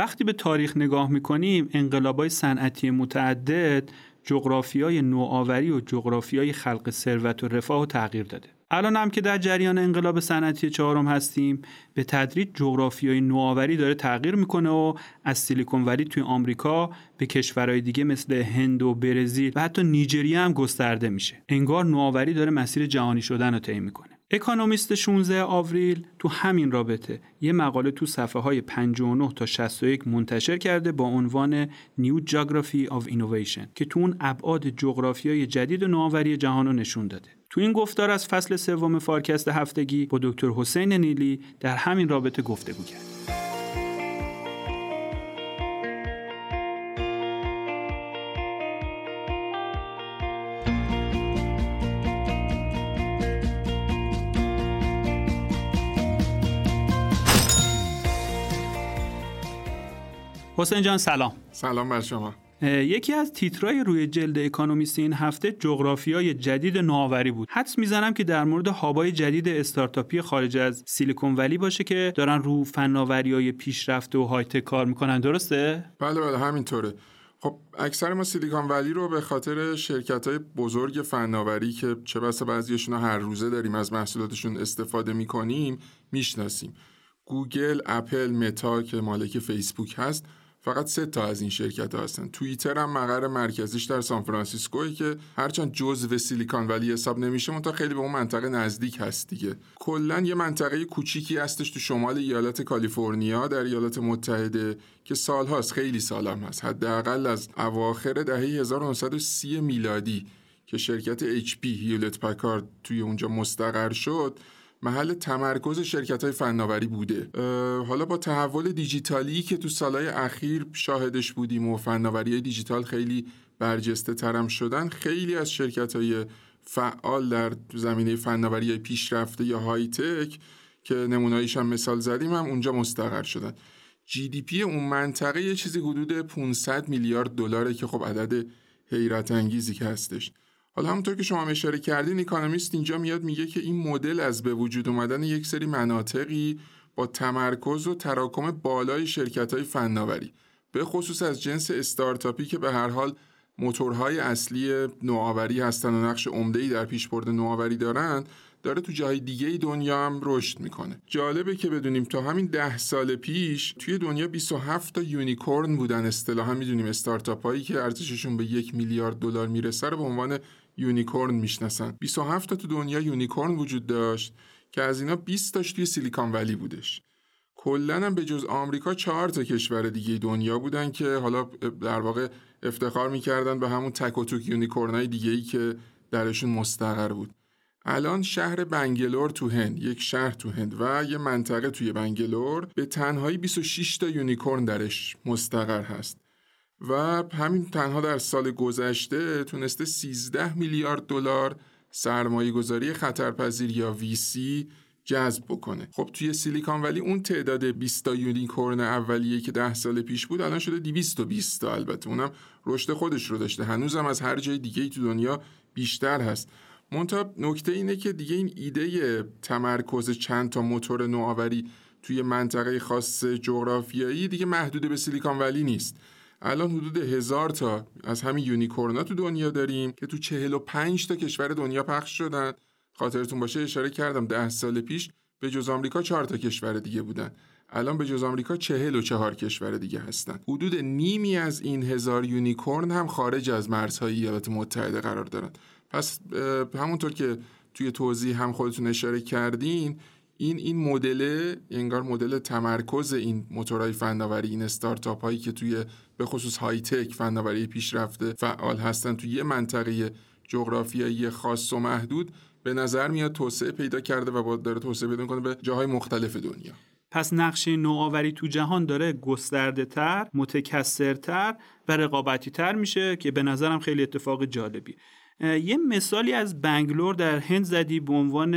وقتی به تاریخ نگاه می‌کنیم انقلابای صنعتی متعدد جغرافیای نوآوری و جغرافیای خلق ثروت و رفاه و تغییر داده. الان هم که در جریان انقلاب صنعتی چهارم هستیم به تدریج جغرافیای نوآوری داره تغییر می‌کنه و از سیلیکون ولی توی آمریکا به کشورهای دیگه مثل هند و برزیل و حتی نیجریه هم گسترده میشه. انگار نوآوری داره مسیر جهانی شدن رو طی می‌کنه. اکانومیست 16 آوریل تو همین رابطه یه مقاله تو صفحه های 59 تا 61 منتشر کرده با عنوان New Geography of Innovation که تو اون ابعاد جغرافیای جدید و نوآوری جهان رو نشون داده. تو این گفتار از فصل سوم فارکست هفتگی با دکتر حسین نیلی در همین رابطه گفتگو کرد. حسین جان سلام. سلام بر شما. یکی از تیترای روی جلد اکانومیست این هفته جغرافیای جدید نوآوری بود. حدس می‌زنم که در مورد هابای جدید استارتاپی خارج از سیلیکون ولی باشه که دارن رو فناوری های پیشرفته و های کار می‌کنن. درسته؟ بله بله همینطوره. خب اکثر ما سیلیکون ولی رو به خاطر شرکت های بزرگ فناوری که چه بسا بعضیشون هر روزه داریم از محصولاتشون استفاده می‌کنیم می‌شناسیم. گوگل، اپل، متا که مالک فیسبوک هست فقط سه تا از این شرکت ها هستن. توییتر هم مقر مرکزیش در سان فرانسیسکوی که هرچند جزو سیلیکان ولی حساب نمیشه تا خیلی به اون منطقه نزدیک هست دیگه. کلا یه منطقه کوچیکی هستش تو شمال ایالت کالیفرنیا در ایالات متحده که سالهاست خیلی سالم هست. حداقل از اواخر دهه 1930 میلادی که شرکت HP هیولت پکارد توی اونجا مستقر شد محل تمرکز شرکت های فناوری بوده. حالا با تحول دیجیتالی که تو سالهای اخیر شاهدش بودیم و فناوری دیجیتال خیلی برجسته ترم شدن خیلی از شرکت های فعال در زمینه فناوری پیشرفته یا های تک که نموناییش هم مثال زدیم هم اونجا مستقر شدن. پی اون منطقه یه چیزی حدود 500 میلیارد دلاره که خب عدد حیرت انگیزی که هستش. حالا همونطور که شما اشاره کردین اکانومیست اینجا میاد میگه که این مدل از به وجود اومدن یک سری مناطقی با تمرکز و تراکم بالای شرکت های فناوری به خصوص از جنس استارتاپی که به هر حال موتورهای اصلی نوآوری هستن و نقش عمده‌ای در پیشبرد نوآوری دارند داره تو جای دیگه دنیا هم رشد می‌کنه. جالبه که بدونیم تا همین ده سال پیش توی دنیا 27 تا unicorn بودن اصطلاحا می‌دونیم استارتاپ هایی که ارزششون به یک میلیارد دلار می‌رسه رو به عنوان unicorn می‌شناسن. 27 تا تو دنیا unicorn وجود داشت که از اینا 20 تاش توی سیلیکان ولی بودش. کلا هم به جز آمریکا چهار تا کشور دیگه دنیا بودن که حالا در واقع افتخار می‌کردن به همون تک و توک unicorn ای دیگه ای که درشون مستقر بود. الان شهر بنگلور تو هند یک شهر تو هند و یه منطقه توی بنگلور به تنهایی 26 تا unicorn درش مستقر هست. و همین تنها در سال گذشته تونسته 13 میلیارد دلار سرمایه گذاری خطرپذیر یا ویسی جذب بکنه. خب توی سیلیکان ولی اون تعداد 20 تا یونیکورن اولیه که 10 سال پیش بود الان شده 220 تا البته. اونم رشد خودش رو داشته. هنوزم از هر جای دیگه تو دنیا بیشتر هست. منتها نکته اینه که دیگه این ایده تمرکز چند تا موتور نوآوری توی منطقه خاص جغرافیایی دیگه محدود به سیلیکان ولی نیست. الان حدود هزار تا از همین یونیکورنا تو دنیا داریم که تو چهل و پنج تا کشور دنیا پخش شدن. خاطرتون باشه اشاره کردم ده سال پیش به جز آمریکا چهار تا کشور دیگه بودن. الان به جز آمریکا چهل و چهار کشور دیگه هستن. حدود نیمی از این هزار یونیکورن هم خارج از مرزهای ایالات متحده قرار دارن. پس همونطور که توی توضیح هم خودتون اشاره کردین این این مدل انگار مدل تمرکز این موتورهای فناوری این استارتاپ هایی که توی به خصوص های تک فناوری پیشرفته فعال هستن توی یه منطقه جغرافیایی خاص و محدود به نظر میاد توسعه پیدا کرده و با داره توسعه پیدا کنه به جاهای مختلف دنیا پس نقشه نوآوری تو جهان داره گسترده تر، متکثرتر و رقابتی تر میشه که به نظرم خیلی اتفاق جالبی. یه مثالی از بنگلور در هند زدی به عنوان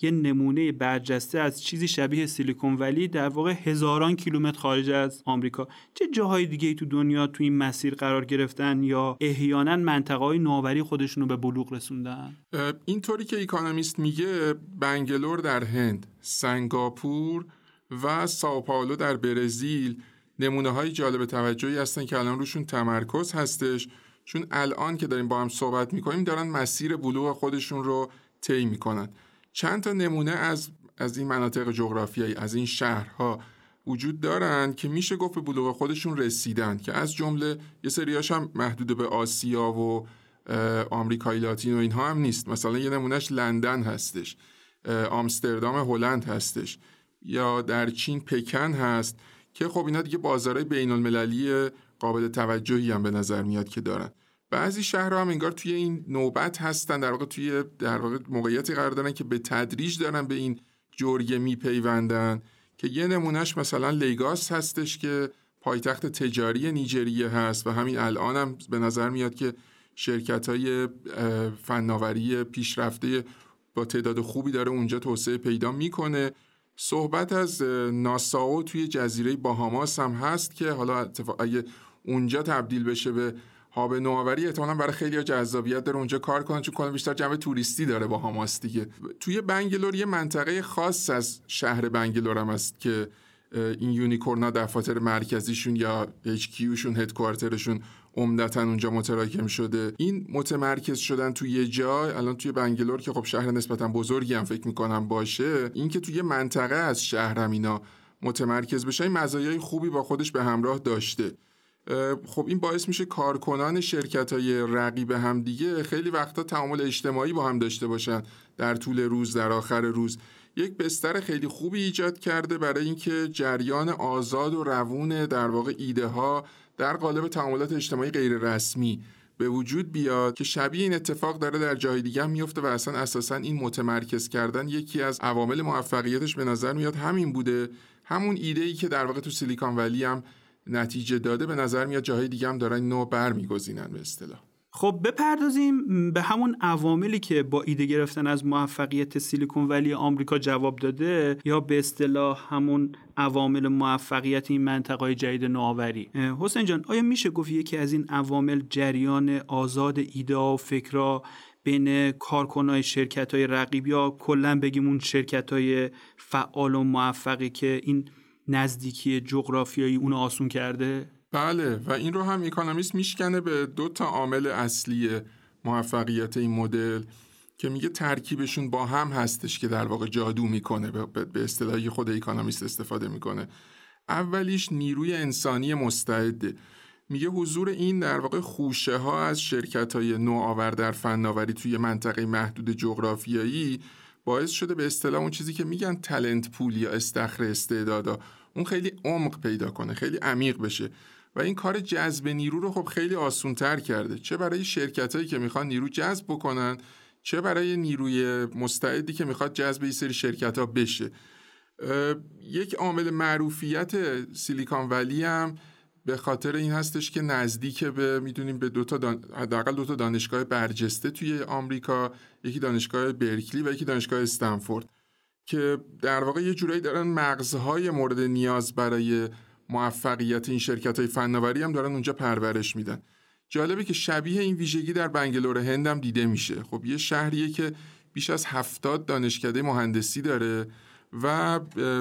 یه نمونه برجسته از چیزی شبیه سیلیکون ولی در واقع هزاران کیلومتر خارج از آمریکا. چه جاهای دیگه تو دنیا تو این مسیر قرار گرفتن یا احیانا منطقه های نوآوری خودشون رو به بلوغ رسوندن؟ اینطوری که اکانومیست میگه بنگلور در هند سنگاپور و ساوپائولو در برزیل نمونه های جالب توجهی هستن که الان روشون تمرکز هستش. چون الان که داریم با هم صحبت می‌کنیم دارن مسیر بلوغ خودشون رو طی می‌کنن. چند تا نمونه از از این مناطق جغرافیایی از این شهرها وجود دارن که میشه گفت به بلوغ خودشون رسیدن که از جمله یه سریاش هم محدود به آسیا و آمریکای لاتین و اینها هم نیست. مثلا یه نمونهش لندن هستش آمستردام هلند هستش یا در چین پکن هست که خب اینا دیگه بازارهای بین المللی قابل توجهی هم به نظر میاد که دارن. بعضی شهرها هم انگار توی این نوبت هستن در واقع توی در واقع موقعیتی قرار دارن که به تدریج دارن به این جرگه میپیوندن که یه نمونهش مثلا لیگاس هستش که پایتخت تجاری نیجریه هست و همین الان هم به نظر میاد که شرکت های فناوری پیشرفته با تعداد خوبی داره اونجا توسعه پیدا می‌کنه. صحبت از ناساو توی جزیره باهاماس هم هست که حالا اتفاق اگه اونجا تبدیل بشه به هاب نوآوری احتمالاً برای خیلی جذابیت داره اونجا کار کنن چون کلا بیشتر جنبه توریستی داره با هاماس دیگه. توی بنگلور یه منطقه خاص از شهر بنگلور هم است که این یونیکورنا دفاتر مرکزیشون یا کیوشون هدکوارترشون عمدتا اونجا متراکم شده. این متمرکز شدن توی یه جای الان توی بنگلور که خب شهر نسبتا بزرگی هم فکر می‌کنم باشه اینکه توی منطقه از شهرم اینا متمرکز بشه این مزایای خوبی با خودش به همراه داشته. خب این باعث میشه کارکنان شرکت های رقیب هم دیگه خیلی وقتا تعامل اجتماعی با هم داشته باشن در طول روز در آخر روز. یک بستر خیلی خوبی ایجاد کرده برای اینکه جریان آزاد و روون در واقع ایده ها در قالب تعاملات اجتماعی غیر رسمی به وجود بیاد که شبیه این اتفاق داره در جای دیگه هم میفته و اصلا اساسا این متمرکز کردن یکی از عوامل موفقیتش به نظر میاد همین بوده. همون ایده ای که در واقع تو سیلیکان ولی هم نتیجه داده به نظر میاد جاهای دیگه هم دارن نو برمیگزینن به اصطلاح. خب بپردازیم به همون عواملی که با ایده گرفتن از موفقیت سیلیکون ولی آمریکا جواب داده یا به اصطلاح همون عوامل موفقیت این منطقه جدید نوآوری. حسین جان آیا میشه گفت یکی از این عوامل جریان آزاد ایده و فکرها بین کارکنای شرکت های رقیب یا کلا بگیم اون شرکت های فعال و موفقی که این نزدیکی جغرافیایی اون آسون کرده؟ بله و این رو هم اکانومیست میشکنه به دو تا عامل اصلی موفقیت این مدل که میگه ترکیبشون با هم هستش که در واقع جادو می‌کنه به اصطلاحی خود اکانومیست استفاده می‌کنه. اولیش نیروی انسانی مستعده. میگه حضور این در واقع خوشه ها از شرکت های نوآور در فناوری توی منطقه محدود جغرافیایی باعث شده به اصطلاح اون چیزی که میگن تلنت پول یا استخر استعدادا اون خیلی عمق پیدا کنه خیلی عمیق بشه. و این کار جذب نیرو رو خب خیلی آسونتر کرده. چه برای شرکت هایی که می‌خوان نیرو جذب بکنن چه برای نیروی مستعدی که می‌خواد جذب این سری شرکت ها بشه یک عامل معروفیت سیلیکان ولی هم به خاطر این هستش که نزدیک به می‌دونیم به دو تا دان... دو تا دانشگاه برجسته توی آمریکا یکی دانشگاه برکلی و یکی دانشگاه استنفورد که در واقع یه جورایی دارن مغزهای مورد نیاز برای موفقیت این شرکت های فناوری هم دارن اونجا پرورش میدن. جالبه که شبیه این ویژگی در بنگلور هند هم دیده میشه. خب یه شهریه که بیش از هفتاد دانشکده مهندسی داره و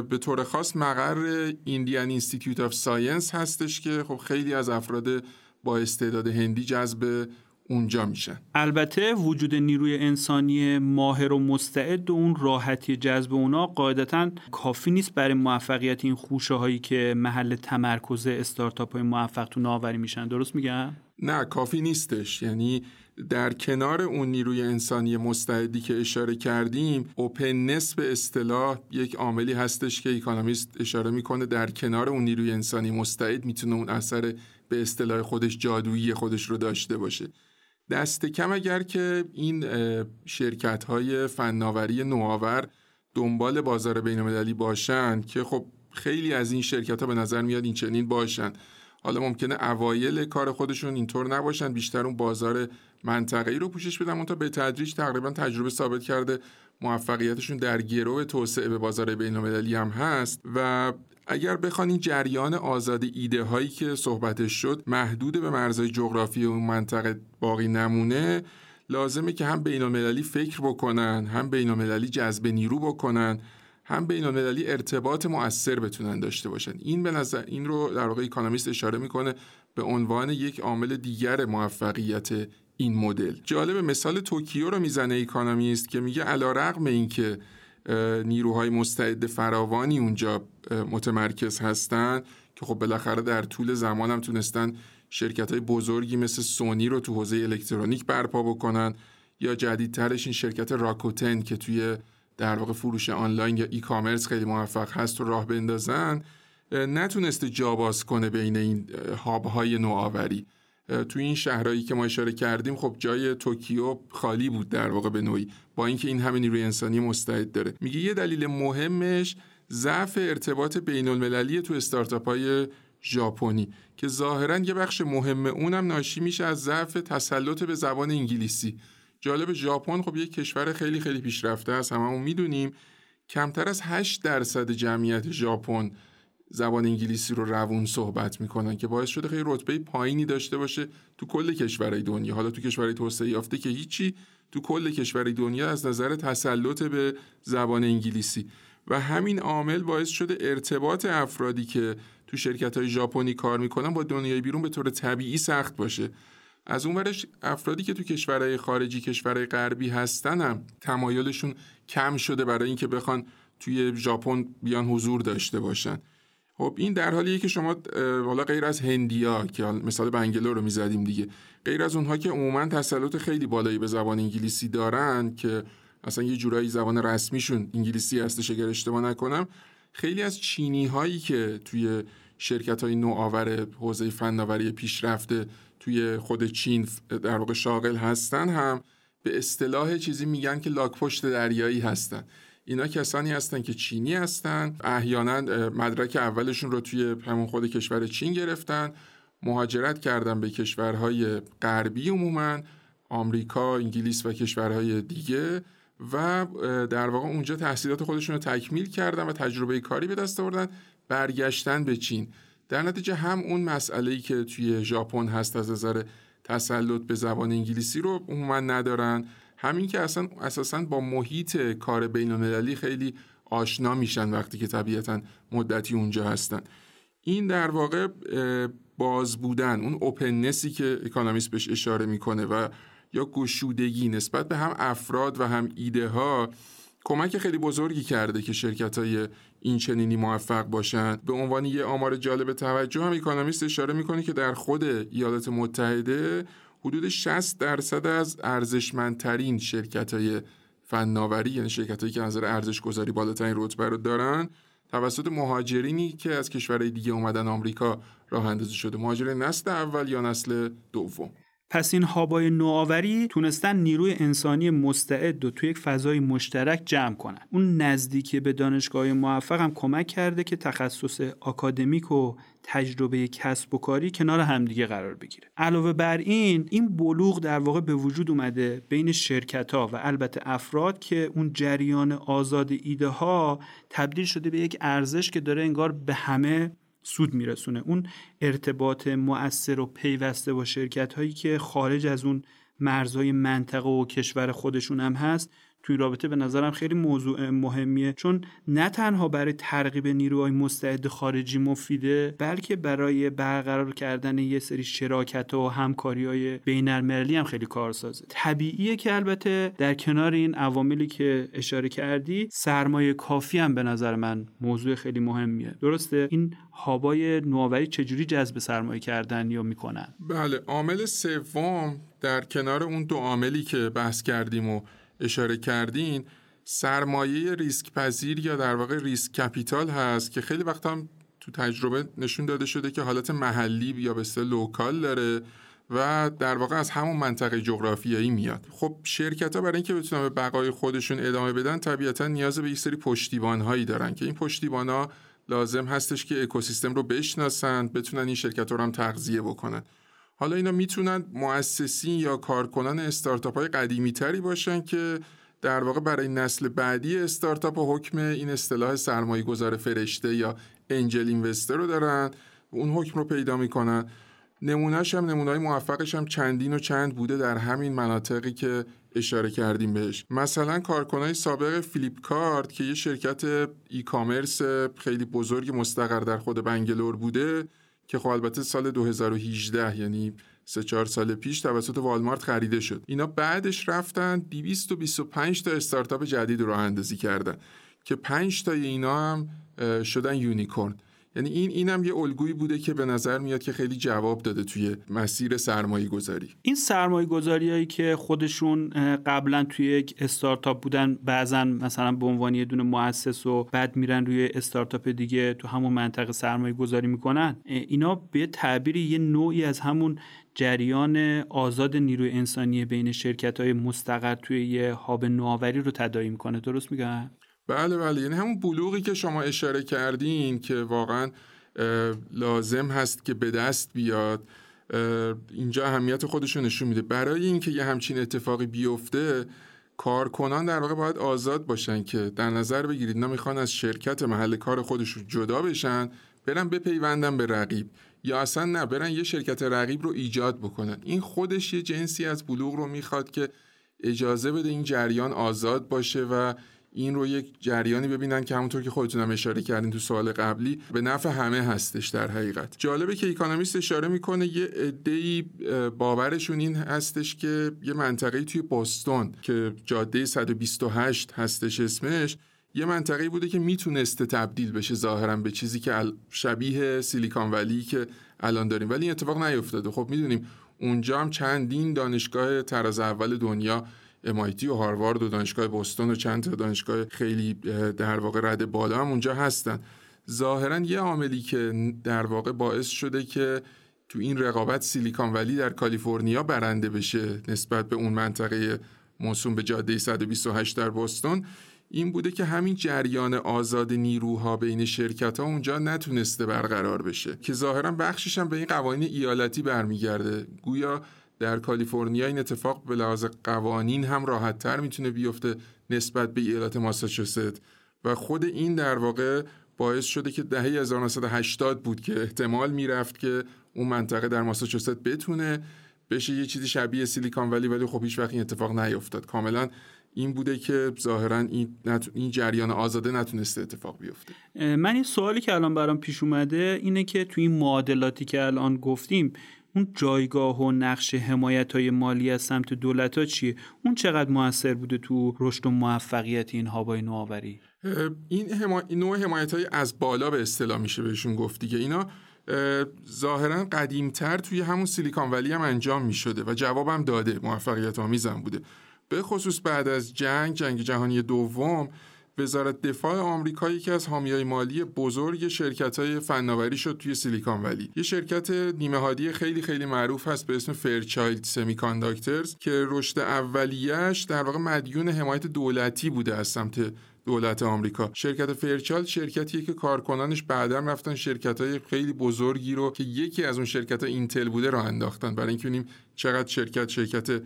به طور خاص مقر Indian Institute of Science هستش که خب خیلی از افراد با استعداد هندی جذب اونجا میشن. البته وجود نیروی انسانی ماهر و مستعد و اون راحتی جذب اونا قاعدتا کافی نیست برای موفقیت این خوشه هایی که محل تمرکز استارتاپ های موفق فناوری میشن. درست میگم؟ نه کافی نیستش. یعنی در کنار اون نیروی انسانی مستعدی که اشاره کردیم openness به اصطلاح یک عاملی هستش که اکانومیست اشاره می‌کنه. در کنار اون نیروی انسانی مستعد می‌تونه اون اثر به اصطلاح خودش جادویی خودش رو داشته باشه. دست کم اگر که این شرکت های فناوری نوآور دنبال بازار بین باشن که خب خیلی از این شرکت ها به نظر میاد این چنین باشن. حالا ممکنه اوایل کار خودشون اینطور نباشن بیشتر اون بازار منطقه ای رو پوشش بدن اون تا به تدریج تقریبا تجربه ثابت کرده موفقیتشون در گرو توسعه به بازار بین هم هست. و اگر بخوان این جریان آزاد ایده هایی که صحبتش شد محدود به مرزهای جغرافی اون منطقه باقی نمونه لازمه که هم بین فکر بکنن هم بین جذب نیرو بکنن هم بین المللی ارتباط مؤثر بتونن داشته باشن. این به نظر این رو در واقع اکونومیست اشاره می‌کنه به عنوان یک عامل دیگر موفقیت این مدل. جالب مثال توکیو رو می‌زنه اکونومیست که میگه علیرغم اینکه نیروهای مستعد فراوانی اونجا متمرکز هستن که خب بالاخره در طول زمان هم تونستن شرکت های بزرگی مثل سونی رو تو حوزه الکترونیک برپا بکنن یا جدیدترش این شرکت راکوتن که توی در واقع فروش آنلاین یا ای کامرس خیلی موفق هست و راه بندازن نتونسته جا باز کنه بین این هاب های نوآوری. توی این شهرهایی که ما اشاره کردیم خب جای توکیو خالی بود در واقع به نوعی با اینکه این همه نیروی انسانی مستعد داره. میگه یه دلیل مهمش ضعف ارتباط بین المللی تو استارتاپ های ژاپنی که ظاهرا یه بخش مهم اونم ناشی میشه از ضعف تسلط به زبان انگلیسی. جالب ژاپن خب یک کشور خیلی خیلی پیشرفته است. هممون می‌دونیم. کمتر از 8 درصد جمعیت ژاپن زبان انگلیسی رو روون صحبت می‌کنن که باعث شده خیلی رتبه پایینی داشته باشه تو کل کشورهای دنیا. حالا تو کشورهای توسعه یافته که هیچی تو کل کشورهای دنیا از نظر تسلط به زبان انگلیسی. و همین عامل باعث شده ارتباط افرادی که تو شرکت های ژاپنی کار می‌کنن با دنیای بیرون به طور طبیعی سخت باشه. از اون ورش افرادی که تو کشورهای خارجی کشورهای غربی هستن هم تمایلشون کم شده برای اینکه بخوان توی ژاپن بیان حضور داشته باشن. خب این در حالیه که شما حالا غیر از هندیا که مثال بنگلور رو می‌زدیم دیگه غیر از اونها که عموما تسلط خیلی بالایی به زبان انگلیسی دارن که اصلا یه جورایی زبان رسمیشون انگلیسی هستش اگر اشتباه نکنم خیلی از چینی هایی که توی شرکت های نوآور حوزه فناوری پیشرفته توی خود چین در واقع شاغل هستن هم به اصطلاح چیزی میگن که لاک پشت دریایی هستن. اینا کسانی هستن که چینی هستن. احیانا مدرک اولشون رو توی همون خود کشور چین گرفتن. مهاجرت کردن به کشورهای غربی عموما آمریکا، انگلیس و کشورهای دیگه و در واقع اونجا تحصیلات خودشون رو تکمیل کردن و تجربه کاری به دست آوردن برگشتن به چین. در نتیجه هم اون مسئله که توی ژاپن هست از نظر تسلط به زبان انگلیسی رو عموما ندارن. همین که اصلا اساسا با محیط کار بین المللی خیلی آشنا میشن وقتی که طبیعتا مدتی اونجا هستن. این در واقع باز بودن اون openness ی که اکانومیست بهش اشاره می‌کنه و یا گشودگی نسبت به هم افراد و هم ایده ها کمک خیلی بزرگی کرده که شرکت های این چنینی موفق باشند به عنوان یه آمار جالب توجه هم اکانومیست اشاره می‌کنه که در خود ایالات متحده حدود 60 درصد از ارزشمندترین شرکت های فناوری یعنی شرکت هایی که نظر ارزش گذاری بالاترین رتبه رو دارن توسط مهاجرینی که از کشورهای دیگه اومدن آمریکا راه اندازی شده. مهاجر نسل اول یا نسل دوم؟ پس این هابای نوآوری تونستن نیروی انسانی مستعد و توی یک فضای مشترک جمع کنن. اون نزدیکی به دانشگاه موفق هم کمک کرده که تخصص آکادمیک و تجربه کسب و کاری کنار همدیگه قرار بگیره. علاوه بر این این بلوغ در واقع به وجود اومده بین شرکت ها و البته افراد که اون جریان آزاد ایده ها تبدیل شده به یک ارزش که داره انگار به همه سود میرسونه. اون ارتباط مؤثر و پیوسته با شرکت هایی که خارج از اون مرزهای منطقه و کشور خودشون هم هست توی رابطه به نظرم خیلی موضوع مهمیه. چون نه تنها برای ترغیب نیروهای مستعد خارجی مفیده بلکه برای برقرار کردن یه سری شراکت و همکاری های بین المللی هم خیلی کارسازه. طبیعیه که البته در کنار این عواملی که اشاره کردی سرمایه کافی هم به نظر من موضوع خیلی مهمیه. درسته؟ این هابای نوآوری چجوری جذب سرمایه کردن یا می‌کنن؟ بله عامل سوم در کنار اون دو عاملی که بحث کردیم و اشاره کردین سرمایه ریسک پذیر یا در واقع risk capital هست که خیلی وقت هم تو تجربه نشون داده شده که حالت محلی یا به local داره و در واقع از همون منطقه جغرافیایی میاد. خب شرکت ها برای اینکه بتونن به بقای خودشون ادامه بدن طبیعتا نیاز به یک سری پشتیبان هایی دارن که این پشتیبان ها لازم هستش که اکوسیستم رو بشناسن بتونن این شرکت رو هم تغذیه بکنن. حالا اینا می‌تونن مؤسسین یا کارکنان استارتاپ های قدیمی تری باشن که در واقع برای نسل بعدی استارتاپ و حکم این اصطلاح سرمایه گذار فرشته یا انجل اینوستر رو دارن اون حکم رو پیدا می‌کنن. نمونهش هم نمونه‌های موفقش هم چندین و چند بوده در همین مناطقی که اشاره کردیم بهش. مثلا کارکنای سابق فیلیپ کارت که یه شرکت ای کامرس خیلی بزرگ مستقر در خود بنگلور بوده که خب البته سال 2018 یعنی سه چهار سال پیش توسط والمارت خریده شد. اینا بعدش رفتن 225 تا استارتاپ جدید رو اندازی کردن که 5 تا اینا هم شدن یونیکورن. یعنی این اینم یه الگویی بوده که به نظر میاد که خیلی جواب داده توی مسیر سرمایه گذاری این سرمایه گذاری هایی که خودشون قبلا توی یک استارتاپ بودن بعضا مثلا به عنوان یه دونه مؤسس و بعد میرن روی استارتاپ دیگه تو همون منطقه سرمایه گذاری می‌کنن اینا به تعبیر یه نوعی از همون جریان آزاد نیروی انسانی بین شرکت های مستقر توی یه هاب نوآوری رو تداعی می‌کنه. درست میگم؟ بله بله. یعنی همون بلوغی که شما اشاره کردین که واقعا لازم هست که به دست بیاد اینجا اهمیت خودشو نشون میده. برای اینکه یه همچین اتفاقی بیفته کارکنان در واقع باید آزاد باشن که در نظر بگیرید اینا می‌خوان از شرکت محل کار خودشون جدا بشن برن بپیوندن به رقیب. یا اصلا نه برن یه شرکت رقیب رو ایجاد بکنن. این خودش یه جنسی از بلوغ رو می‌خواد که اجازه بده این جریان آزاد باشه و این رو یک جریانی ببینن که همونطور که خودتونم اشاره کردین تو سوال قبلی به نفع همه هستش در حقیقت. جالبه که اکانومیست اشاره می‌کنه یه عده‌ای باورشون این هستش که یه منطقه توی بوستون که جاده 128 هستش اسمش یه منطقه بوده که می‌تونسته تبدیل بشه ظاهرا به چیزی که شبیه سیلیکان ولی که الان داریم. ولی این اتفاق نیفتاده. خب می‌دونیم اونجا هم چندین دانشگاه تراز اول دنیا MIT و هاروارد و دانشگاه بوستون و چند تا دانشگاه خیلی در واقع رد بالا هم اونجا هستن. ظاهرا یه عاملی که در واقع باعث شده که تو این رقابت سیلیکان ولی در کالیفرنیا برنده بشه نسبت به اون منطقه موسوم به جاده 128 در بوستون این بوده که همین جریان آزاد نیروها بین شرکت ها اونجا نتونسته برقرار بشه. که ظاهرا بخشش هم به این قوانین ایالتی برمیگرده. گویا در کالیفرنیا این اتفاق به لحاظ قوانین هم راحت تر می‌تونه بیفته نسبت به ایالت ماساچوست. و خود این در واقع باعث شده که دهه 1980 بود که احتمال می‌رفت که اون منطقه در ماساچوست بتونه بشه یه چیزی شبیه سیلیکان ولی ولی خب هیچ وقت این اتفاق نیفتاد کاملا این بوده که ظاهرا این, این جریان آزاده نتونسته اتفاق بیفته. من این سوالی که الان برام پیش اومده اینه که تو این معادلاتی که الان گفتیم اون جایگاه و نقش حمایت های مالی از سمت دولت ها چیه؟ اون چقدر موثر بوده تو رشد و موفقیت این هابای نوآوری؟ این, حما... نوع حمایت های از بالا به اصطلاح میشه بهشون گفت دیگه. اینا ظاهرا قدیمتر توی همون سیلیکان ولی هم انجام می شده و جوابم داده. موفقیت آمیزم بوده. به خصوص بعد از جنگ جنگ جهانی دوم وزارت دفاع آمریکا یکی از حامیای مالی بزرگ شرکت های فناوری شد توی سیلیکان ولی. یه شرکت نیمه خیلی خیلی معروف هست به اسم Fairchild Semiconductors که رشد اولیش در واقع مدیون حمایت دولتی بوده از سمت دولت آمریکا. شرکت Fairchild شرکتیه که کارکنانش بعدا رفتن شرکت های خیلی بزرگی رو که یکی از اون شرکت ها اینتل بوده رو انداختن. برای اینکه ببینیم چقدر شرکت شرکت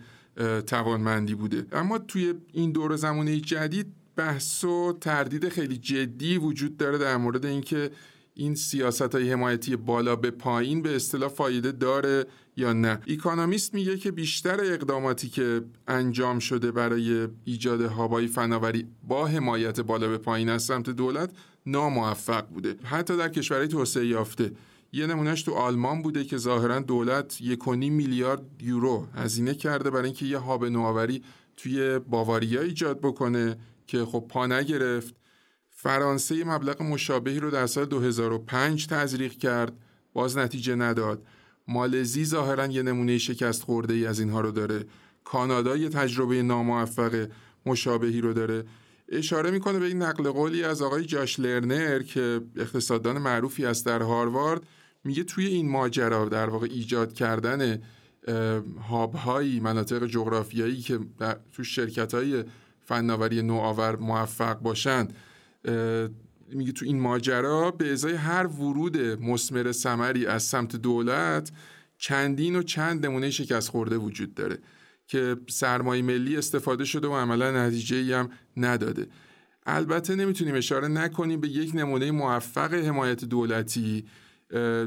توانمندی بوده. اما توی این دور زمانه جدید بحث و تردید خیلی جدی وجود داره در مورد اینکه این سیاست های حمایتی بالا به پایین به اصطلاح فایده داره یا نه. ایکانومیست میگه که بیشتر اقداماتی که انجام شده برای ایجاد هابای فناوری با حمایت بالا به پایین از سمت دولت ناموفق بوده. حتی در کشورهای توسعه یافته. یه نمونهش تو آلمان بوده که ظاهرا دولت یک میلیارد یورو هزینه کرده برای اینکه یه هاب نوآوری توی باواریا ایجاد بکنه. که خب پا نگرفت. فرانسه مبلغ مشابهی رو در سال 2005 تزریق کرد باز نتیجه نداد. مالزی ظاهرا یه نمونه شکست خورده ای از اینها رو داره. کانادا یه تجربه ناموفق مشابهی رو داره. اشاره می‌کنه به این نقل قولی از آقای جاش لرنر که اقتصاددان معروفی است در هاروارد. میگه توی این ماجرا در واقع ایجاد کردن هاب هایی مناطق جغرافیایی که تو شرکت های فناوری نوآور موفق باشند. میگه تو این ماجرا به ازای هر ورود مسمر سمری از سمت دولت چندین و چند نمونه شکست خورده وجود داره که سرمایه ملی استفاده شده و عملا نتیجه هم نداده. البته نمی‌تونیم اشاره نکنیم به یک نمونه موفق حمایت دولتی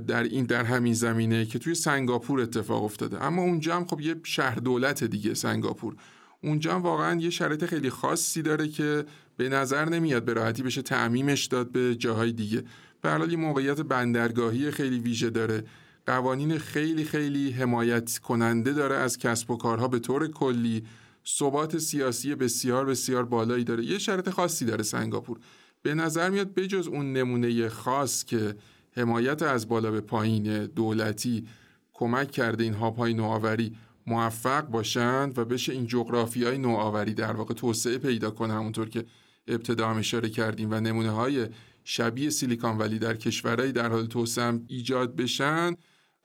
در این در همین زمینه که توی سنگاپور اتفاق افتاده. اما اونجا هم خب یه شهر دولت دیگه سنگاپور. اونجا هم واقعا یه شرایط خیلی خاصی داره که به نظر نمیاد به راحتی بشه تعمیمش داد به جاهای دیگه. به یه موقعیت بندرگاهی خیلی ویژه داره. قوانین خیلی خیلی حمایت کننده داره از کسب و کارها به طور کلی. ثبات سیاسی بسیار بسیار بالایی داره. یه شرط خاصی داره سنگاپور. به نظر میاد بجز اون نمونه خاص که حمایت از بالا به پایین دولتی کمک کرده این هاپ نوآوری موفق باشند و بشه این جغرافی های نوآوری در واقع توسعه پیدا کنه همونطور که ابتدا هم اشاره کردیم و نمونه های شبیه سیلیکان ولی در کشورهای در حال توسعه ایجاد بشن.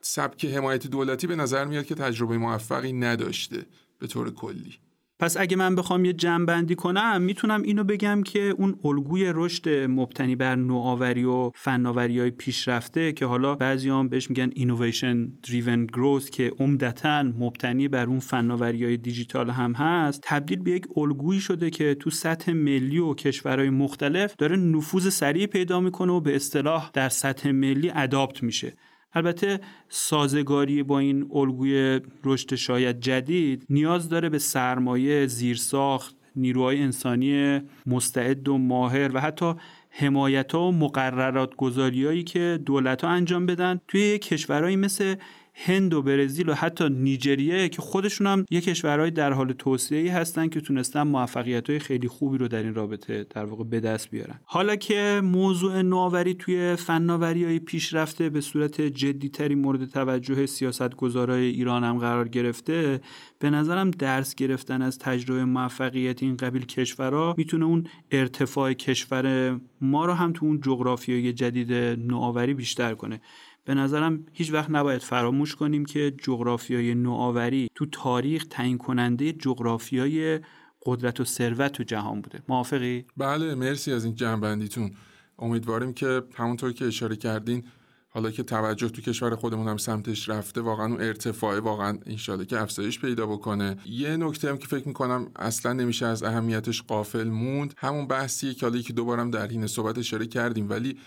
سبک حمایت دولتی به نظر میاد که تجربه موفقی نداشته به طور کلی. پس اگه من بخوام یه جمع کنم می‌تونم اینو بگم که اون الگوی رشد مبتنی بر نوآوری و فناوری های پیشرفته که حالا بعضی هم بهش میگن innovation driven growth که عمدتا مبتنی بر اون فناوری های دیجیتال هم هست تبدیل به یک الگویی شده که تو سطح ملی و کشورهای مختلف داره نفوذ سریع پیدا می‌کنه و به اصطلاح در سطح ملی اداپت میشه. البته سازگاری با این الگوی رشد شاید جدید نیاز داره به سرمایه زیرساخت نیروهای انسانی مستعد و ماهر و حتی حمایت ها و مقررات گذاریایی که دولت ها انجام بدن توی کشورهایی مثل هند و برزیل و حتی نیجریه که خودشون هم یه کشورهای در حال توسعه هستن که تونستن موفقیت های خیلی خوبی رو در این رابطه در واقع به دست بیارن. حالا که موضوع نوآوری توی فناوری های پیشرفته به صورت جدیتری مورد توجه سیاستگزارای ایران هم قرار گرفته به نظرم درس گرفتن از تجربه موفقیت این قبیل کشورها می‌تونه اون ارتفاع کشور ما رو هم تو اون جغرافیای جدید نوآوری بیشتر کنه. به نظرم هیچ وقت نباید فراموش کنیم که جغرافیای نوآوری تو تاریخ تعیین کننده جغرافیای قدرت و ثروت تو جهان بوده. موافقی؟ بله مرسی از این جنبندیتون. امیدواریم که همونطور که اشاره کردین حالا که توجه تو کشور خودمون هم سمتش رفته واقعا اون ارتفاع واقعا انشالله که افزایش پیدا بکنه. یه نکته هم که فکر می‌کنم اصلا نمیشه از اهمیتش قافل موند همون بحثیه که حالا که دوبارم در این صحبت اشاره کردیم ولی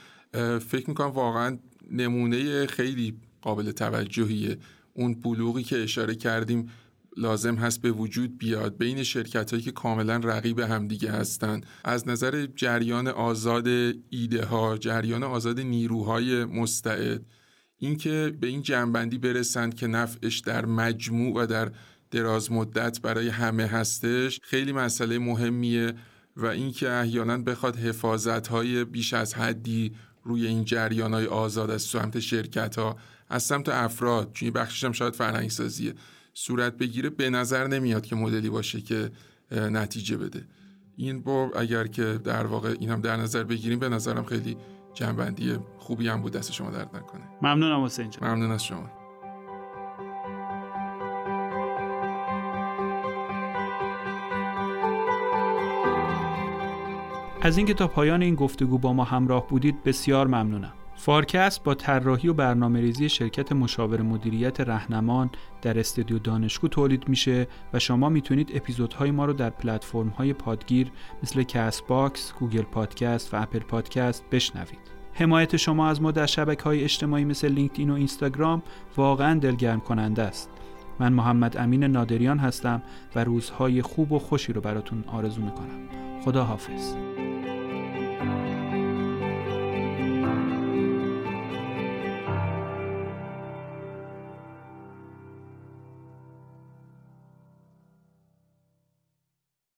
فکر می‌کنم واقعا نمونه خیلی قابل توجهیه. اون بلوغی که اشاره کردیم لازم هست به وجود بیاد. بین شرکت هایی که کاملا رقیب همدیگه هستند از نظر جریان آزاد ایده ها جریان آزاد نیروهای مستعد اینکه به این جنبندی برسند که نفعش در مجموع و در دراز مدت برای همه هستش خیلی مسئله مهمیه و اینکه احیانا بخواد حفاظت های بیش از حدی روی این جریان های آزاد از سمت شرکت ها از سمت افراد چون بخشش هم شاید فرهنگ سازیه صورت بگیره به نظر نمیاد که مدلی باشه که نتیجه بده. این با اگر که در واقع این هم در نظر بگیریم به نظرم خیلی جنبندی خوبی هم بود دست شما درد نکنه. ممنونم حسین ممنون از شما. از اینکه تا پایان این گفتگو با ما همراه بودید بسیار ممنونم. فارکست با طراحی و برنامه ریزی شرکت مشاور مدیریت رهنمان در استودیو دانشگو تولید میشه و شما می‌تونید اپیزودهای ما رو در پلتفرم های پادگیر مثل Castbox، گوگل پادکست و اپل پادکست بشنوید. حمایت شما از ما در شبکه های اجتماعی مثل لینکدین و اینستاگرام واقعا دلگرم کننده است. من محمد امین نادریان هستم و روزهای خوب و خوشی رو براتون آرزو می‌کنم. خدا حافظ.